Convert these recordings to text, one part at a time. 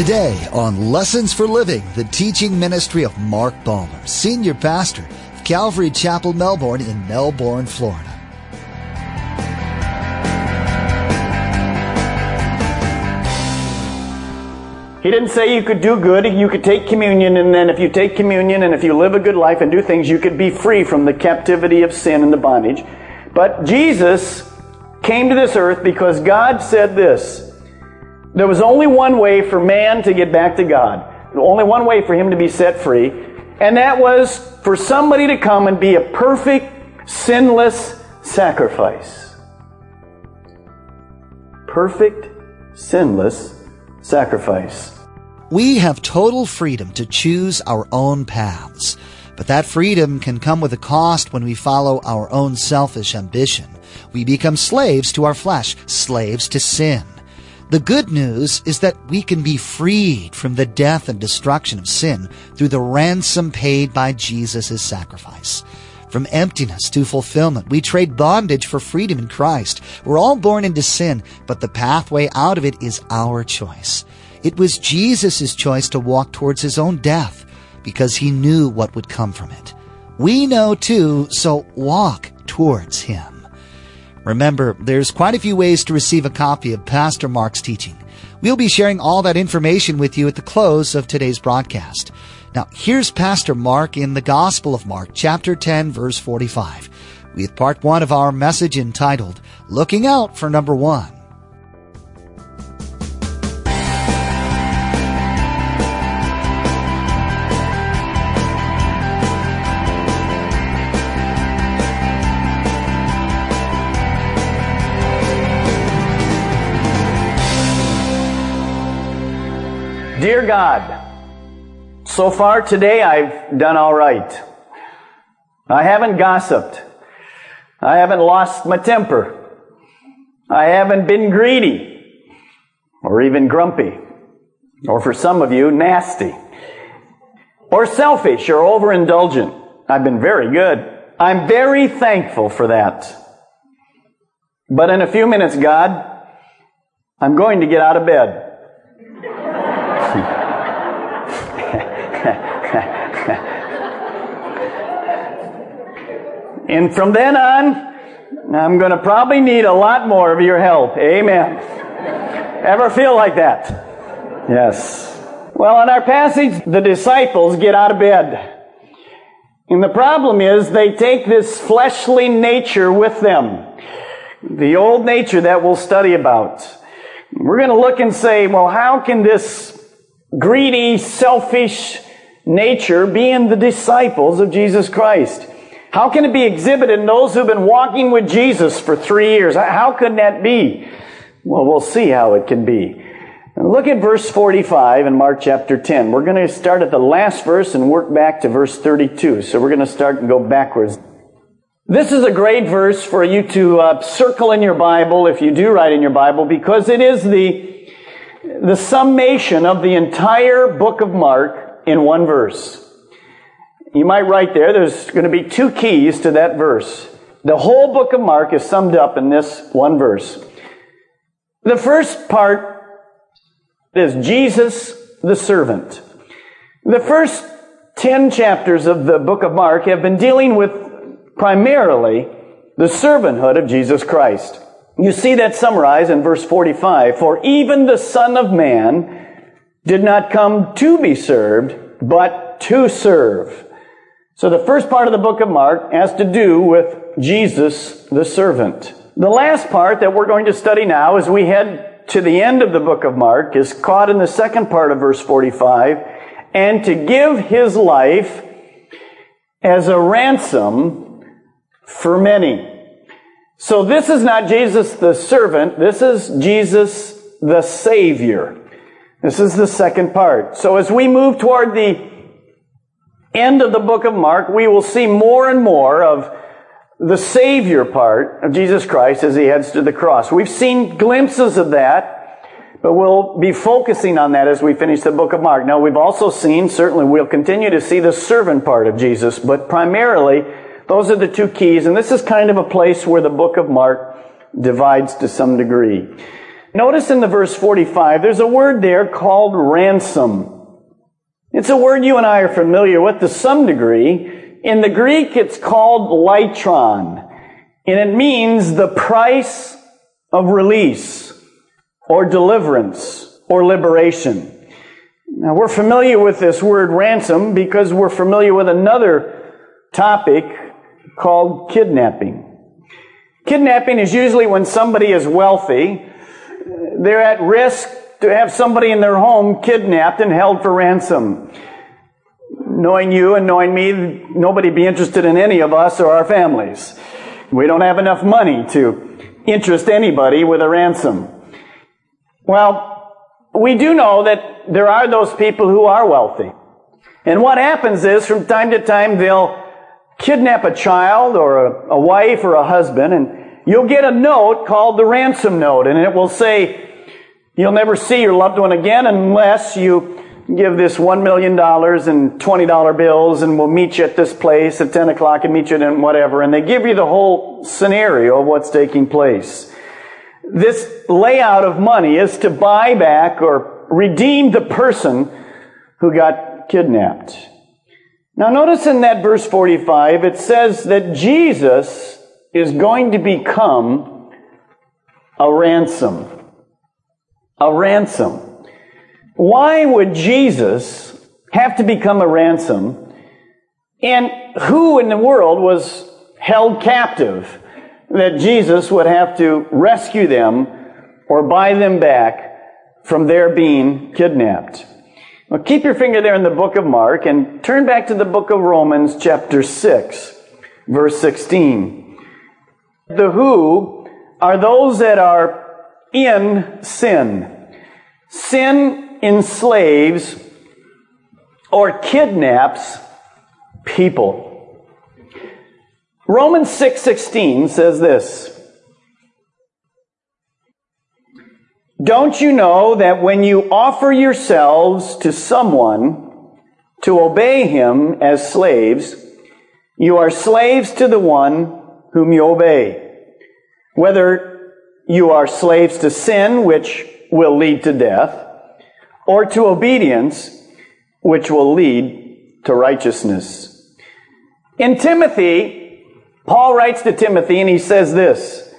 Today on Lessons for Living, the teaching ministry of Mark Balmer, Senior Pastor of Calvary Chapel, Melbourne in Melbourne, Florida. He didn't say you could do good, you could take communion, and then if you take communion and if you live a good life and do things, you could be free from the captivity of sin and the bondage. But Jesus came to this earth because God said this. There was only one way for man to get back to God. Only one way for him to be set free. And that was for somebody to come and be a perfect, sinless sacrifice. Perfect, sinless sacrifice. We have total freedom to choose our own paths, but that freedom can come with a cost when we follow our own selfish ambition. We become slaves to our flesh, slaves to sin. The good news is that we can be freed from the death and destruction of sin through the ransom paid by Jesus' sacrifice. From emptiness to fulfillment, we trade bondage for freedom in Christ. We're all born into sin, but the pathway out of it is our choice. It was Jesus' choice to walk towards his own death because he knew what would come from it. We know too, so walk towards him. Remember, there's quite a few ways to receive a copy of Pastor Mark's teaching. We'll be sharing all that information with you at the close of today's broadcast. Now, here's Pastor Mark in the Gospel of Mark, chapter 10, verse 45, with part one of our message entitled, Looking Out for Number One. Dear God, so far today I've done all right. I haven't gossiped. I haven't lost my temper. I haven't been greedy or even grumpy or for some of you, nasty or selfish or overindulgent. I've been very good. I'm very thankful for that. But in a few minutes, God, I'm going to get out of bed. and from then on, I'm going to probably need a lot more of your help. Amen. Ever feel like that? Yes. Well, in our passage, the disciples get out of bed. And the problem is they take this fleshly nature with them. The old nature that we'll study about. We're going to look and say, well, how can this greedy, selfish nature be in the disciples of Jesus Christ? How can it be exhibited in those who've been walking with Jesus for three years? How can that be? Well, we'll see how it can be. Look at verse 45 in Mark chapter 10. We're going to start at the last verse and work back to verse 32. So we're going to start and go backwards. This is a great verse for you to uh, circle in your Bible if you do write in your Bible because it is the, the summation of the entire book of Mark in one verse. You might write there, there's going to be two keys to that verse. The whole book of Mark is summed up in this one verse. The first part is Jesus the servant. The first 10 chapters of the book of Mark have been dealing with primarily the servanthood of Jesus Christ. You see that summarized in verse 45. For even the Son of Man did not come to be served, but to serve. So the first part of the book of Mark has to do with Jesus the servant. The last part that we're going to study now as we head to the end of the book of Mark is caught in the second part of verse 45 and to give his life as a ransom for many. So this is not Jesus the servant, this is Jesus the Savior. This is the second part. So as we move toward the end of the book of Mark, we will see more and more of the Savior part of Jesus Christ as he heads to the cross. We've seen glimpses of that, but we'll be focusing on that as we finish the book of Mark. Now, we've also seen, certainly we'll continue to see the servant part of Jesus, but primarily, those are the two keys, and this is kind of a place where the book of Mark divides to some degree. Notice in the verse 45, there's a word there called ransom. It's a word you and I are familiar with to some degree. In the Greek, it's called litron, and it means the price of release or deliverance or liberation. Now, we're familiar with this word ransom because we're familiar with another topic called kidnapping. Kidnapping is usually when somebody is wealthy, they're at risk to have somebody in their home kidnapped and held for ransom. Knowing you and knowing me, nobody'd be interested in any of us or our families. We don't have enough money to interest anybody with a ransom. Well, we do know that there are those people who are wealthy. And what happens is from time to time they'll kidnap a child or a, a wife or a husband and you'll get a note called the ransom note and it will say, You'll never see your loved one again unless you give this $1 million and $20 bills and we'll meet you at this place at 10 o'clock and meet you in whatever. And they give you the whole scenario of what's taking place. This layout of money is to buy back or redeem the person who got kidnapped. Now notice in that verse 45, it says that Jesus is going to become a ransom a ransom. Why would Jesus have to become a ransom? And who in the world was held captive that Jesus would have to rescue them or buy them back from their being kidnapped? Well, keep your finger there in the book of Mark and turn back to the book of Romans, chapter 6, verse 16. The who are those that are in sin. Sin enslaves or kidnaps people. Romans 6:16 says this. Don't you know that when you offer yourselves to someone to obey him as slaves, you are slaves to the one whom you obey, whether you are slaves to sin, which will lead to death, or to obedience, which will lead to righteousness. In Timothy, Paul writes to Timothy and he says this,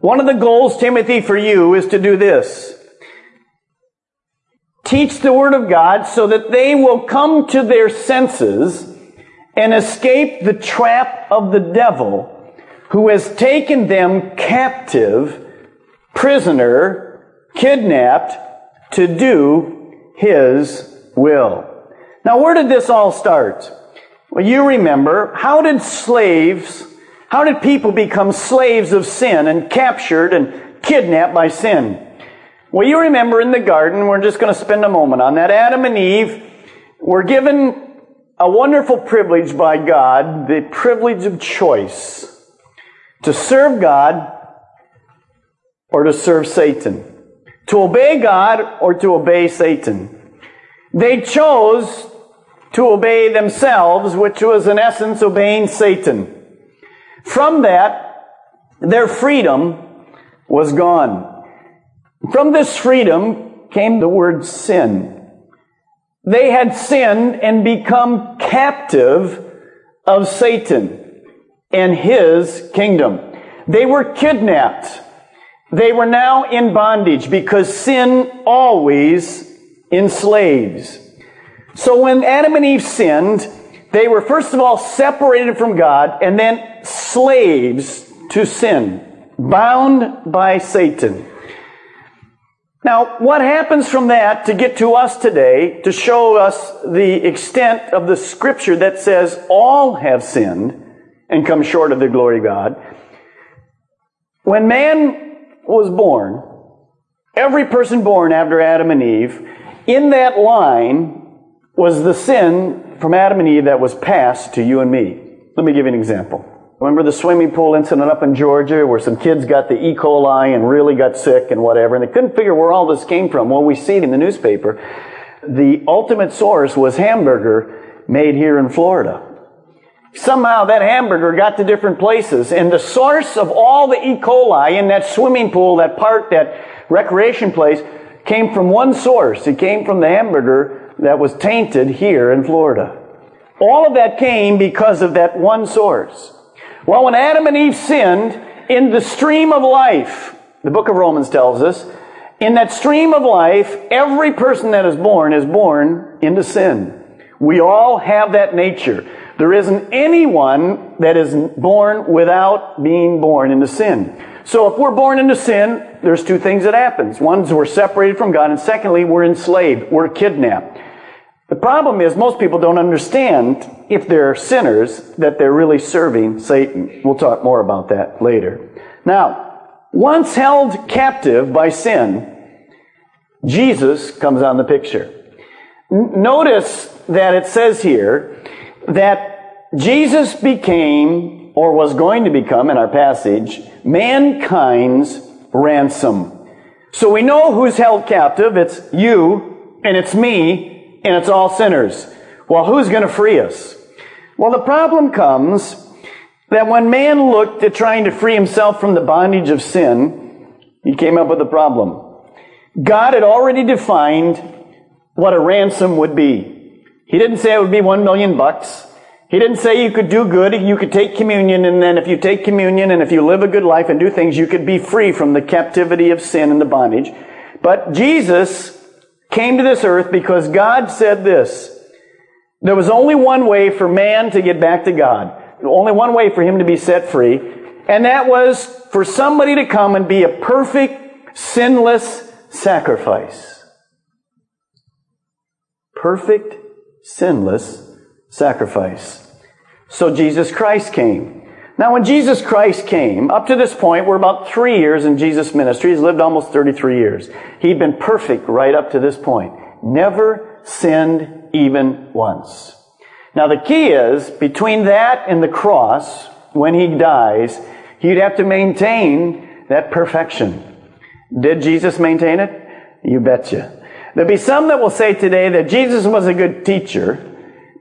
one of the goals, Timothy, for you is to do this. Teach the Word of God so that they will come to their senses and escape the trap of the devil who has taken them captive, prisoner, kidnapped to do his will. Now, where did this all start? Well, you remember, how did slaves, how did people become slaves of sin and captured and kidnapped by sin? Well, you remember in the garden, we're just going to spend a moment on that. Adam and Eve were given a wonderful privilege by God, the privilege of choice to serve God or to serve Satan, to obey God or to obey Satan. They chose to obey themselves, which was in essence obeying Satan. From that, their freedom was gone. From this freedom came the word sin. They had sinned and become captive of Satan and his kingdom. They were kidnapped. They were now in bondage because sin always enslaves. So when Adam and Eve sinned, they were first of all separated from God and then slaves to sin, bound by Satan. Now, what happens from that to get to us today to show us the extent of the scripture that says all have sinned and come short of the glory of God. When man was born, every person born after Adam and Eve, in that line was the sin from Adam and Eve that was passed to you and me. Let me give you an example. Remember the swimming pool incident up in Georgia where some kids got the E. coli and really got sick and whatever, and they couldn't figure where all this came from. Well, we see it in the newspaper. The ultimate source was hamburger made here in Florida. Somehow that hamburger got to different places, and the source of all the E. coli in that swimming pool, that part that recreation place came from one source. It came from the hamburger that was tainted here in Florida. All of that came because of that one source. Well, when Adam and Eve sinned, in the stream of life, the book of Romans tells us, in that stream of life, every person that is born is born into sin. We all have that nature. There isn't anyone that is born without being born into sin. So if we're born into sin, there's two things that happens. One is we're separated from God, and secondly, we're enslaved. We're kidnapped. The problem is most people don't understand if they're sinners that they're really serving Satan. We'll talk more about that later. Now, once held captive by sin, Jesus comes on the picture. Notice that it says here that Jesus became, or was going to become in our passage, mankind's ransom. So we know who's held captive. It's you, and it's me, and it's all sinners. Well, who's going to free us? Well, the problem comes that when man looked at trying to free himself from the bondage of sin, he came up with a problem. God had already defined what a ransom would be. He didn't say it would be one million bucks. He didn't say you could do good, you could take communion, and then if you take communion and if you live a good life and do things, you could be free from the captivity of sin and the bondage. But Jesus came to this earth because God said this. There was only one way for man to get back to God. Only one way for him to be set free. And that was for somebody to come and be a perfect, sinless sacrifice. Perfect, sinless sacrifice. So Jesus Christ came. Now, when Jesus Christ came, up to this point, we're about three years in Jesus' ministry. He's lived almost 33 years. He'd been perfect right up to this point. Never sinned even once. Now, the key is, between that and the cross, when he dies, he'd have to maintain that perfection. Did Jesus maintain it? You betcha. There'll be some that will say today that Jesus was a good teacher,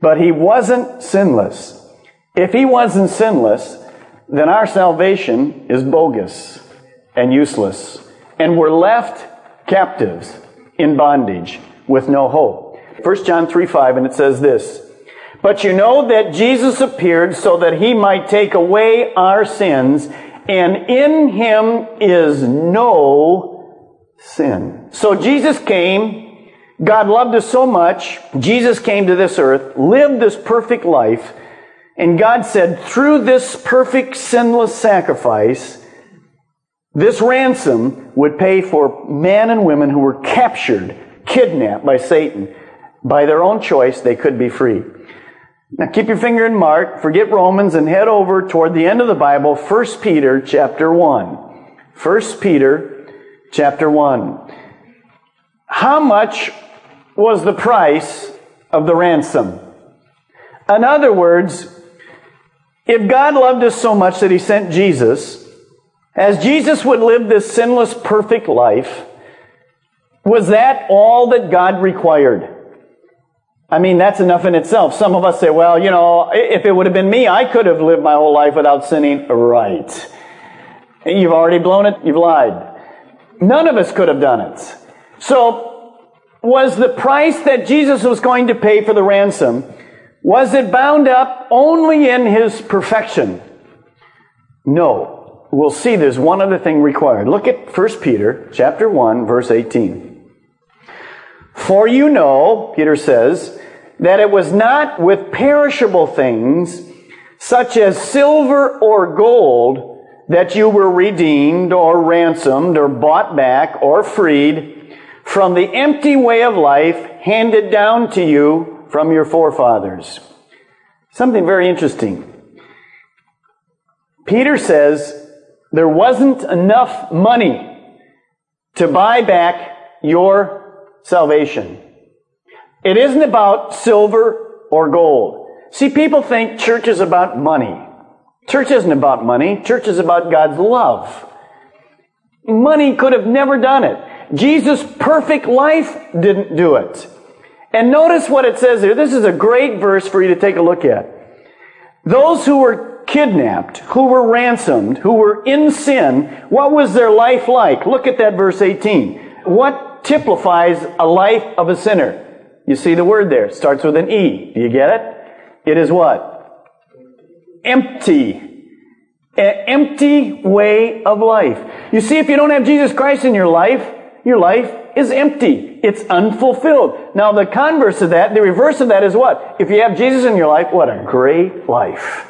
but he wasn't sinless. If he wasn't sinless, then our salvation is bogus and useless. And we're left captives in bondage with no hope. 1 John 3 5, and it says this But you know that Jesus appeared so that he might take away our sins, and in him is no sin. So Jesus came. God loved us so much. Jesus came to this earth, lived this perfect life, and God said, through this perfect sinless sacrifice, this ransom would pay for men and women who were captured, kidnapped by Satan. By their own choice, they could be free. Now keep your finger in Mark, forget Romans, and head over toward the end of the Bible, 1 Peter chapter 1. 1 Peter chapter 1. How much was the price of the ransom? In other words, if God loved us so much that He sent Jesus, as Jesus would live this sinless, perfect life, was that all that God required? I mean, that's enough in itself. Some of us say, well, you know, if it would have been me, I could have lived my whole life without sinning. Right. You've already blown it. You've lied. None of us could have done it. So, was the price that Jesus was going to pay for the ransom, was it bound up only in his perfection? No. We'll see there's one other thing required. Look at 1 Peter chapter 1 verse 18. For you know, Peter says, that it was not with perishable things, such as silver or gold, that you were redeemed or ransomed or bought back or freed from the empty way of life handed down to you from your forefathers. Something very interesting. Peter says there wasn't enough money to buy back your salvation. It isn't about silver or gold. See, people think church is about money. Church isn't about money. Church is about God's love. Money could have never done it. Jesus' perfect life didn't do it. And notice what it says here. This is a great verse for you to take a look at. Those who were kidnapped, who were ransomed, who were in sin, what was their life like? Look at that verse 18. What typifies a life of a sinner? You see the word there. Starts with an E. Do you get it? It is what? Empty. An empty way of life. You see, if you don't have Jesus Christ in your life, your life is empty. It's unfulfilled. Now, the converse of that, the reverse of that is what? If you have Jesus in your life, what a great life.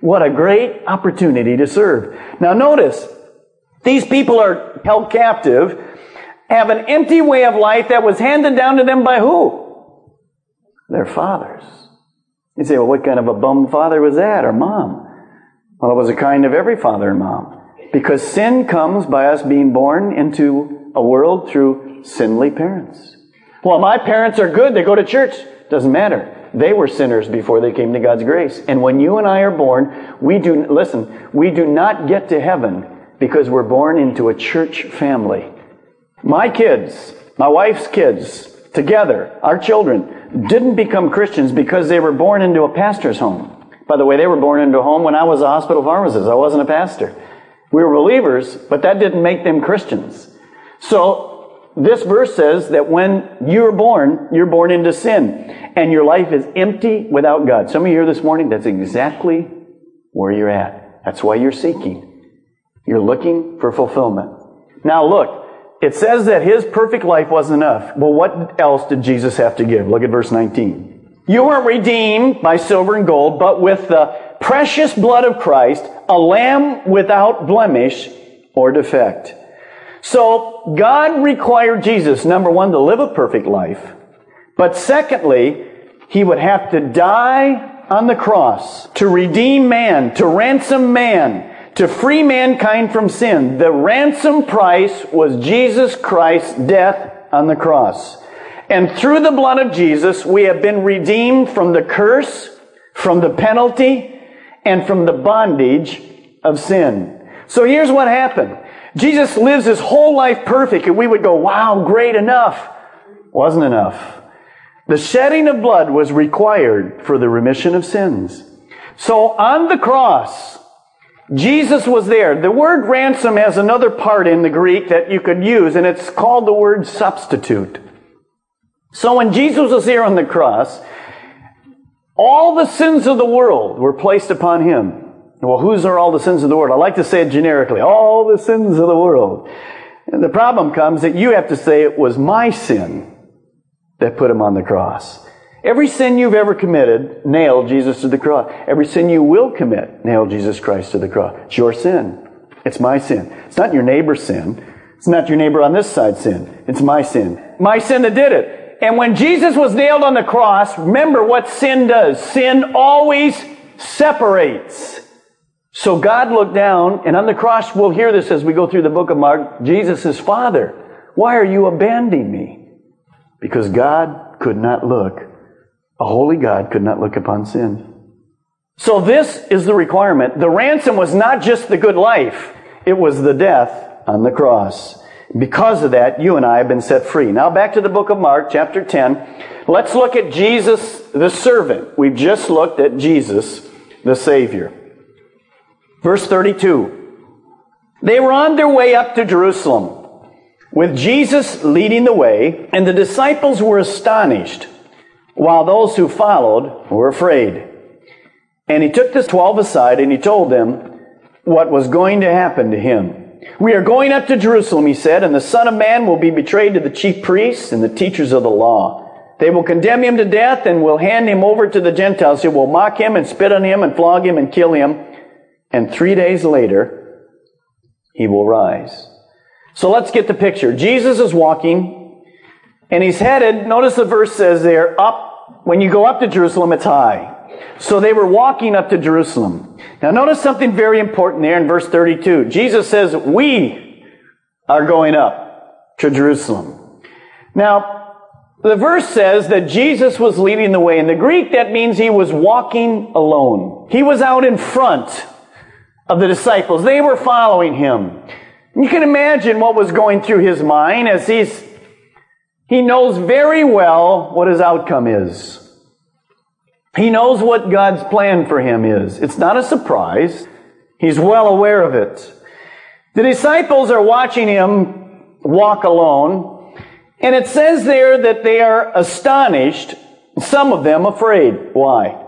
What a great opportunity to serve. Now, notice, these people are held captive, have an empty way of life that was handed down to them by who? Their fathers. You say, well, what kind of a bum father was that, or mom? Well, it was a kind of every father and mom. Because sin comes by us being born into a world through sinly parents. Well, my parents are good. They go to church. Doesn't matter. They were sinners before they came to God's grace. And when you and I are born, we do, listen, we do not get to heaven because we're born into a church family. My kids, my wife's kids, together, our children, didn't become Christians because they were born into a pastor's home. By the way, they were born into a home when I was a hospital pharmacist. I wasn't a pastor. We were believers, but that didn't make them Christians. So, this verse says that when you're born, you're born into sin, and your life is empty without God. Some of you here this morning, that's exactly where you're at. That's why you're seeking. You're looking for fulfillment. Now look, it says that his perfect life wasn't enough. Well, what else did Jesus have to give? Look at verse 19. You weren't redeemed by silver and gold, but with the precious blood of Christ, a lamb without blemish or defect. So, God required Jesus, number one, to live a perfect life. But secondly, he would have to die on the cross to redeem man, to ransom man, to free mankind from sin. The ransom price was Jesus Christ's death on the cross. And through the blood of Jesus, we have been redeemed from the curse, from the penalty, and from the bondage of sin. So here's what happened. Jesus lives his whole life perfect, and we would go, wow, great enough. Wasn't enough. The shedding of blood was required for the remission of sins. So on the cross, Jesus was there. The word ransom has another part in the Greek that you could use, and it's called the word substitute. So when Jesus was here on the cross, all the sins of the world were placed upon him. Well, whose are all the sins of the world? I like to say it generically. All the sins of the world. And the problem comes that you have to say it was my sin that put him on the cross. Every sin you've ever committed, nail Jesus to the cross. Every sin you will commit, nail Jesus Christ to the cross. It's your sin. It's my sin. It's not your neighbor's sin. It's not your neighbor on this side sin. It's my sin. My sin that did it. And when Jesus was nailed on the cross, remember what sin does. Sin always separates. So God looked down, and on the cross, we'll hear this as we go through the book of Mark, Jesus' Father, why are you abandoning me? Because God could not look, a holy God could not look upon sin. So this is the requirement. The ransom was not just the good life, it was the death on the cross. Because of that, you and I have been set free. Now back to the book of Mark, chapter 10. Let's look at Jesus, the servant. We've just looked at Jesus, the Savior. Verse 32. They were on their way up to Jerusalem with Jesus leading the way, and the disciples were astonished, while those who followed were afraid. And he took the twelve aside and he told them what was going to happen to him. We are going up to Jerusalem, he said, and the Son of Man will be betrayed to the chief priests and the teachers of the law. They will condemn him to death and will hand him over to the Gentiles who will mock him and spit on him and flog him and kill him and three days later, he will rise. So let's get the picture. Jesus is walking, and he's headed, notice the verse says there, up, when you go up to Jerusalem, it's high. So they were walking up to Jerusalem. Now notice something very important there in verse 32. Jesus says, we are going up to Jerusalem. Now, the verse says that Jesus was leading the way. In the Greek, that means he was walking alone. He was out in front of the disciples. They were following him. You can imagine what was going through his mind as he's, he knows very well what his outcome is. He knows what God's plan for him is. It's not a surprise. He's well aware of it. The disciples are watching him walk alone, and it says there that they are astonished, some of them afraid. Why?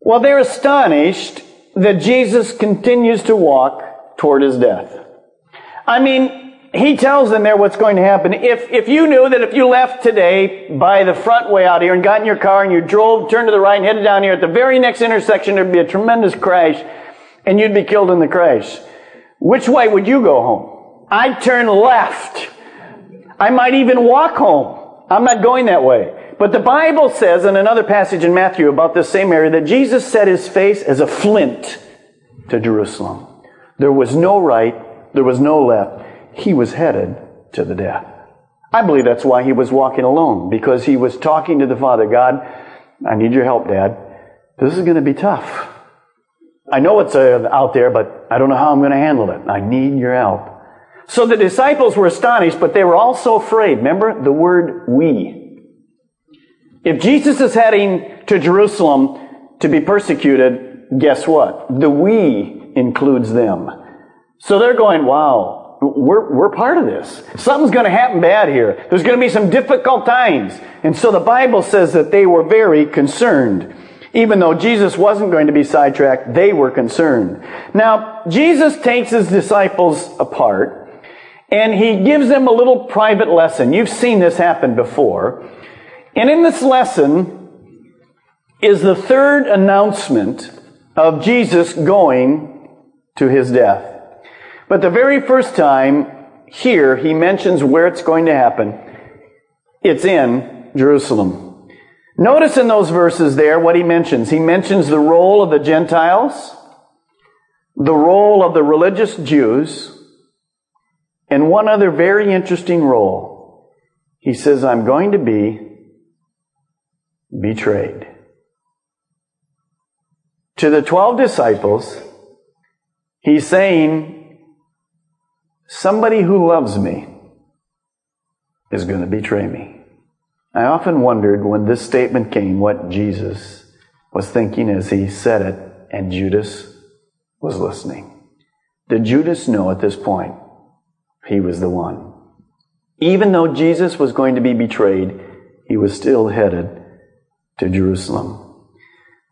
Well, they're astonished that Jesus continues to walk toward his death. I mean, he tells them there what's going to happen. If, if you knew that if you left today by the front way out here and got in your car and you drove, turned to the right and headed down here, at the very next intersection there'd be a tremendous crash and you'd be killed in the crash. Which way would you go home? I'd turn left. I might even walk home. I'm not going that way. But the Bible says in another passage in Matthew about this same area that Jesus set his face as a flint to Jerusalem. There was no right, there was no left. He was headed to the death. I believe that's why he was walking alone, because he was talking to the Father, God, I need your help, Dad. This is going to be tough. I know it's uh, out there, but I don't know how I'm going to handle it. I need your help. So the disciples were astonished, but they were also afraid. Remember the word we. If Jesus is heading to Jerusalem to be persecuted, guess what? The we includes them. So they're going, wow, we're, we're part of this. Something's going to happen bad here. There's going to be some difficult times. And so the Bible says that they were very concerned. Even though Jesus wasn't going to be sidetracked, they were concerned. Now, Jesus takes his disciples apart and he gives them a little private lesson. You've seen this happen before. And in this lesson is the third announcement of Jesus going to his death. But the very first time here, he mentions where it's going to happen. It's in Jerusalem. Notice in those verses there what he mentions. He mentions the role of the Gentiles, the role of the religious Jews, and one other very interesting role. He says, I'm going to be betrayed. To the 12 disciples, he's saying, somebody who loves me is going to betray me. I often wondered when this statement came what Jesus was thinking as he said it, and Judas was listening. Did Judas know at this point he was the one? Even though Jesus was going to be betrayed, he was still headed to Jerusalem.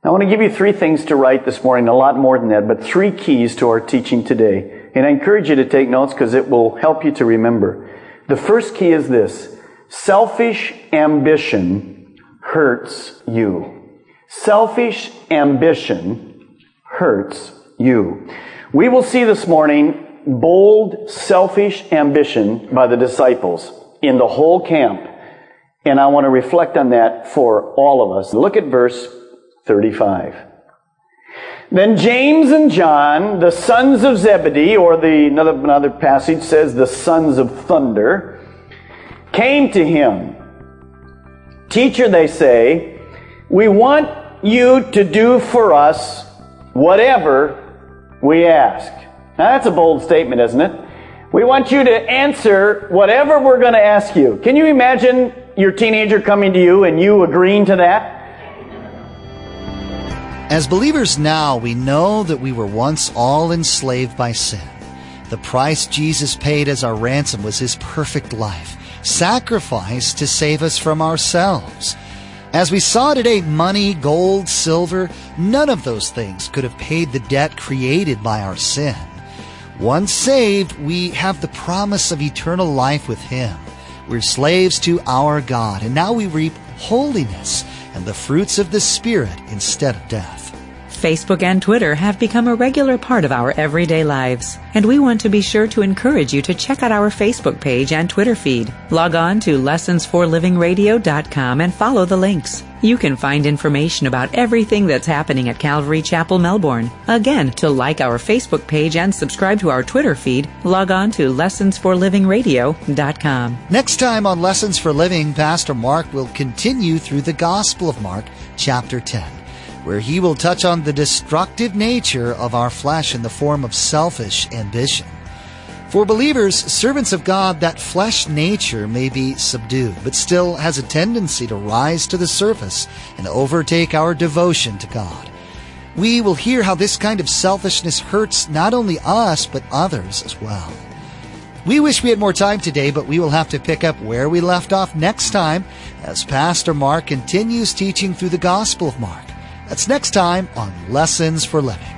I want to give you three things to write this morning, a lot more than that, but three keys to our teaching today. And I encourage you to take notes because it will help you to remember. The first key is this. Selfish ambition hurts you. Selfish ambition hurts you. We will see this morning bold, selfish ambition by the disciples in the whole camp. And I want to reflect on that for all of us. Look at verse 35. Then James and John, the sons of Zebedee, or the another, another passage says the sons of thunder, came to him. Teacher, they say, we want you to do for us whatever we ask. Now that's a bold statement, isn't it? We want you to answer whatever we're going to ask you. Can you imagine your teenager coming to you and you agreeing to that? As believers now, we know that we were once all enslaved by sin. The price Jesus paid as our ransom was his perfect life, sacrificed to save us from ourselves. As we saw today, money, gold, silver, none of those things could have paid the debt created by our sin. Once saved, we have the promise of eternal life with Him. We're slaves to our God, and now we reap holiness and the fruits of the Spirit instead of death. Facebook and Twitter have become a regular part of our everyday lives, and we want to be sure to encourage you to check out our Facebook page and Twitter feed. Log on to lessonsforlivingradio.com and follow the links. You can find information about everything that's happening at Calvary Chapel, Melbourne. Again, to like our Facebook page and subscribe to our Twitter feed, log on to lessonsforlivingradio.com. Next time on Lessons for Living, Pastor Mark will continue through the Gospel of Mark, chapter 10 where he will touch on the destructive nature of our flesh in the form of selfish ambition. For believers, servants of God, that flesh nature may be subdued, but still has a tendency to rise to the surface and overtake our devotion to God. We will hear how this kind of selfishness hurts not only us, but others as well. We wish we had more time today, but we will have to pick up where we left off next time as Pastor Mark continues teaching through the Gospel of Mark. That's next time on Lessons for Living.